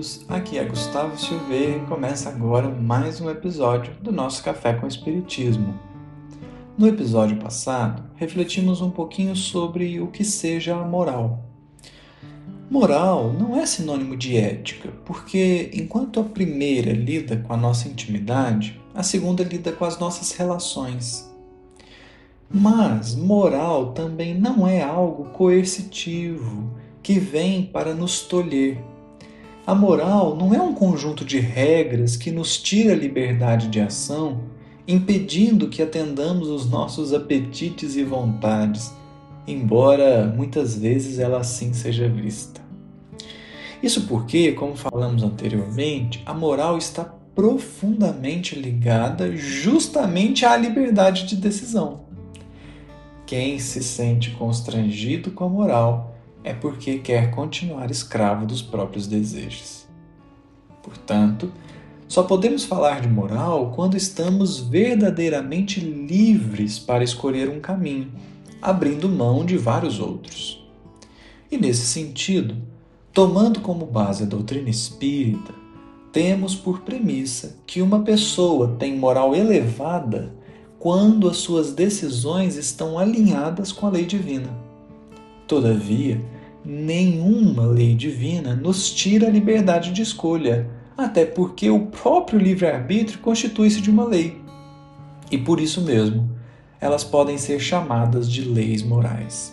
amigos, aqui é Gustavo Silveira e começa agora mais um episódio do nosso Café com Espiritismo. No episódio passado, refletimos um pouquinho sobre o que seja a moral. Moral não é sinônimo de ética, porque enquanto a primeira lida com a nossa intimidade, a segunda lida com as nossas relações. Mas moral também não é algo coercitivo que vem para nos tolher. A moral não é um conjunto de regras que nos tira a liberdade de ação, impedindo que atendamos os nossos apetites e vontades, embora muitas vezes ela assim seja vista. Isso porque, como falamos anteriormente, a moral está profundamente ligada justamente à liberdade de decisão. Quem se sente constrangido com a moral é porque quer continuar escravo dos próprios desejos. Portanto, só podemos falar de moral quando estamos verdadeiramente livres para escolher um caminho, abrindo mão de vários outros. E nesse sentido, tomando como base a doutrina espírita, temos por premissa que uma pessoa tem moral elevada quando as suas decisões estão alinhadas com a lei divina. Todavia, nenhuma lei divina nos tira a liberdade de escolha, até porque o próprio livre-arbítrio constitui-se de uma lei. E por isso mesmo, elas podem ser chamadas de leis morais.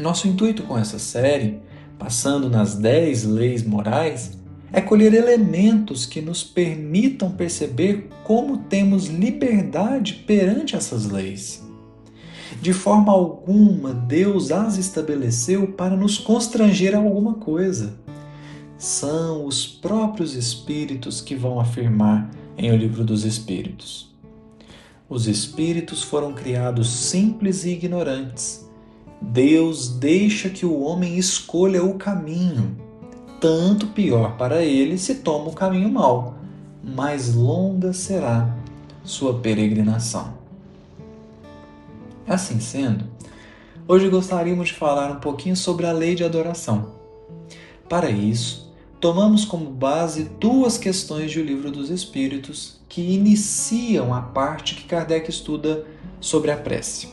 Nosso intuito com essa série, passando nas 10 leis morais, é colher elementos que nos permitam perceber como temos liberdade perante essas leis. De forma alguma, Deus as estabeleceu para nos constranger a alguma coisa. São os próprios Espíritos que vão afirmar em O Livro dos Espíritos. Os Espíritos foram criados simples e ignorantes. Deus deixa que o homem escolha o caminho. Tanto pior para ele se toma o caminho mau, mais longa será sua peregrinação. Assim sendo, hoje gostaríamos de falar um pouquinho sobre a lei de adoração. Para isso, tomamos como base duas questões do Livro dos Espíritos que iniciam a parte que Kardec estuda sobre a prece.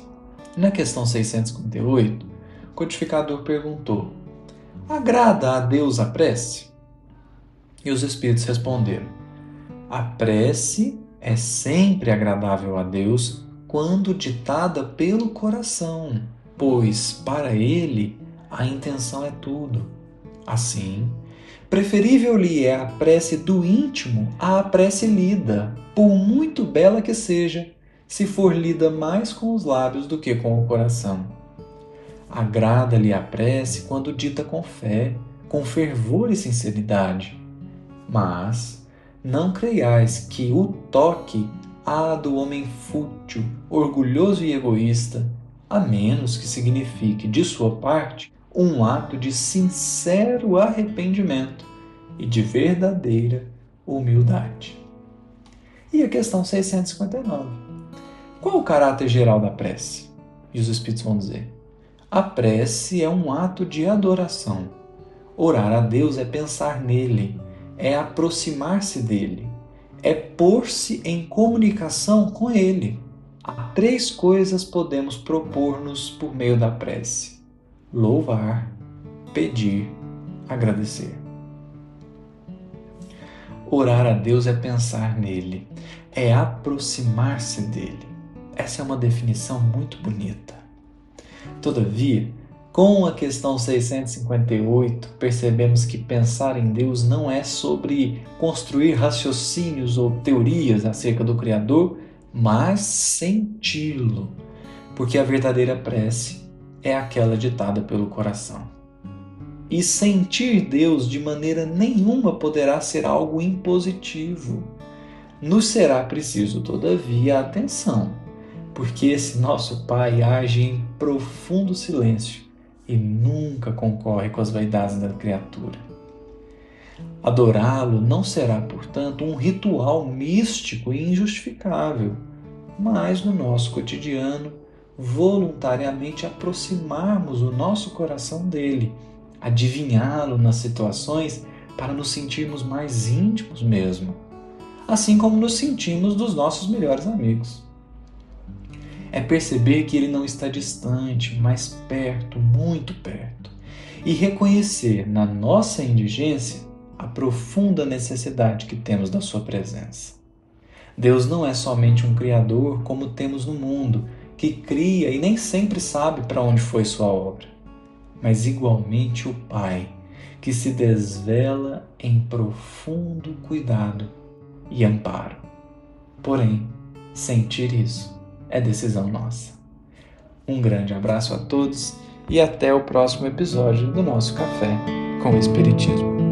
Na questão 658, o codificador perguntou: Agrada a Deus a prece? E os Espíritos responderam: A prece é sempre agradável a Deus quando ditada pelo coração, pois para ele a intenção é tudo. Assim, preferível lhe é a prece do íntimo à prece lida, por muito bela que seja, se for lida mais com os lábios do que com o coração. Agrada-lhe a prece quando dita com fé, com fervor e sinceridade. Mas não creiais que o toque há do homem fútil, orgulhoso e egoísta, a menos que signifique de sua parte um ato de sincero arrependimento e de verdadeira humildade. E a questão 659. Qual o caráter geral da prece? E os Espíritos vão dizer: a prece é um ato de adoração. Orar a Deus é pensar nele, é aproximar-se dele, é pôr-se em comunicação com Ele. Há três coisas podemos propor-nos por meio da prece: louvar, pedir, agradecer. Orar a Deus é pensar nele, é aproximar-se dele. Essa é uma definição muito bonita. Todavia, com a questão 658, percebemos que pensar em Deus não é sobre construir raciocínios ou teorias acerca do Criador, mas senti-lo, porque a verdadeira prece é aquela ditada pelo coração. E sentir Deus de maneira nenhuma poderá ser algo impositivo. Nos será preciso, todavia, atenção, porque esse nosso Pai age em profundo silêncio e nunca concorre com as vaidades da criatura. Adorá-lo não será, portanto, um ritual místico e injustificável, mas no nosso cotidiano, voluntariamente aproximarmos o nosso coração dele, adivinhá-lo nas situações para nos sentirmos mais íntimos mesmo, assim como nos sentimos dos nossos melhores amigos. É perceber que Ele não está distante, mas perto, muito perto, e reconhecer na nossa indigência a profunda necessidade que temos da Sua presença. Deus não é somente um Criador como temos no mundo, que cria e nem sempre sabe para onde foi sua obra, mas igualmente o Pai, que se desvela em profundo cuidado e amparo. Porém, sentir isso é decisão nossa. Um grande abraço a todos e até o próximo episódio do nosso Café com o Espiritismo.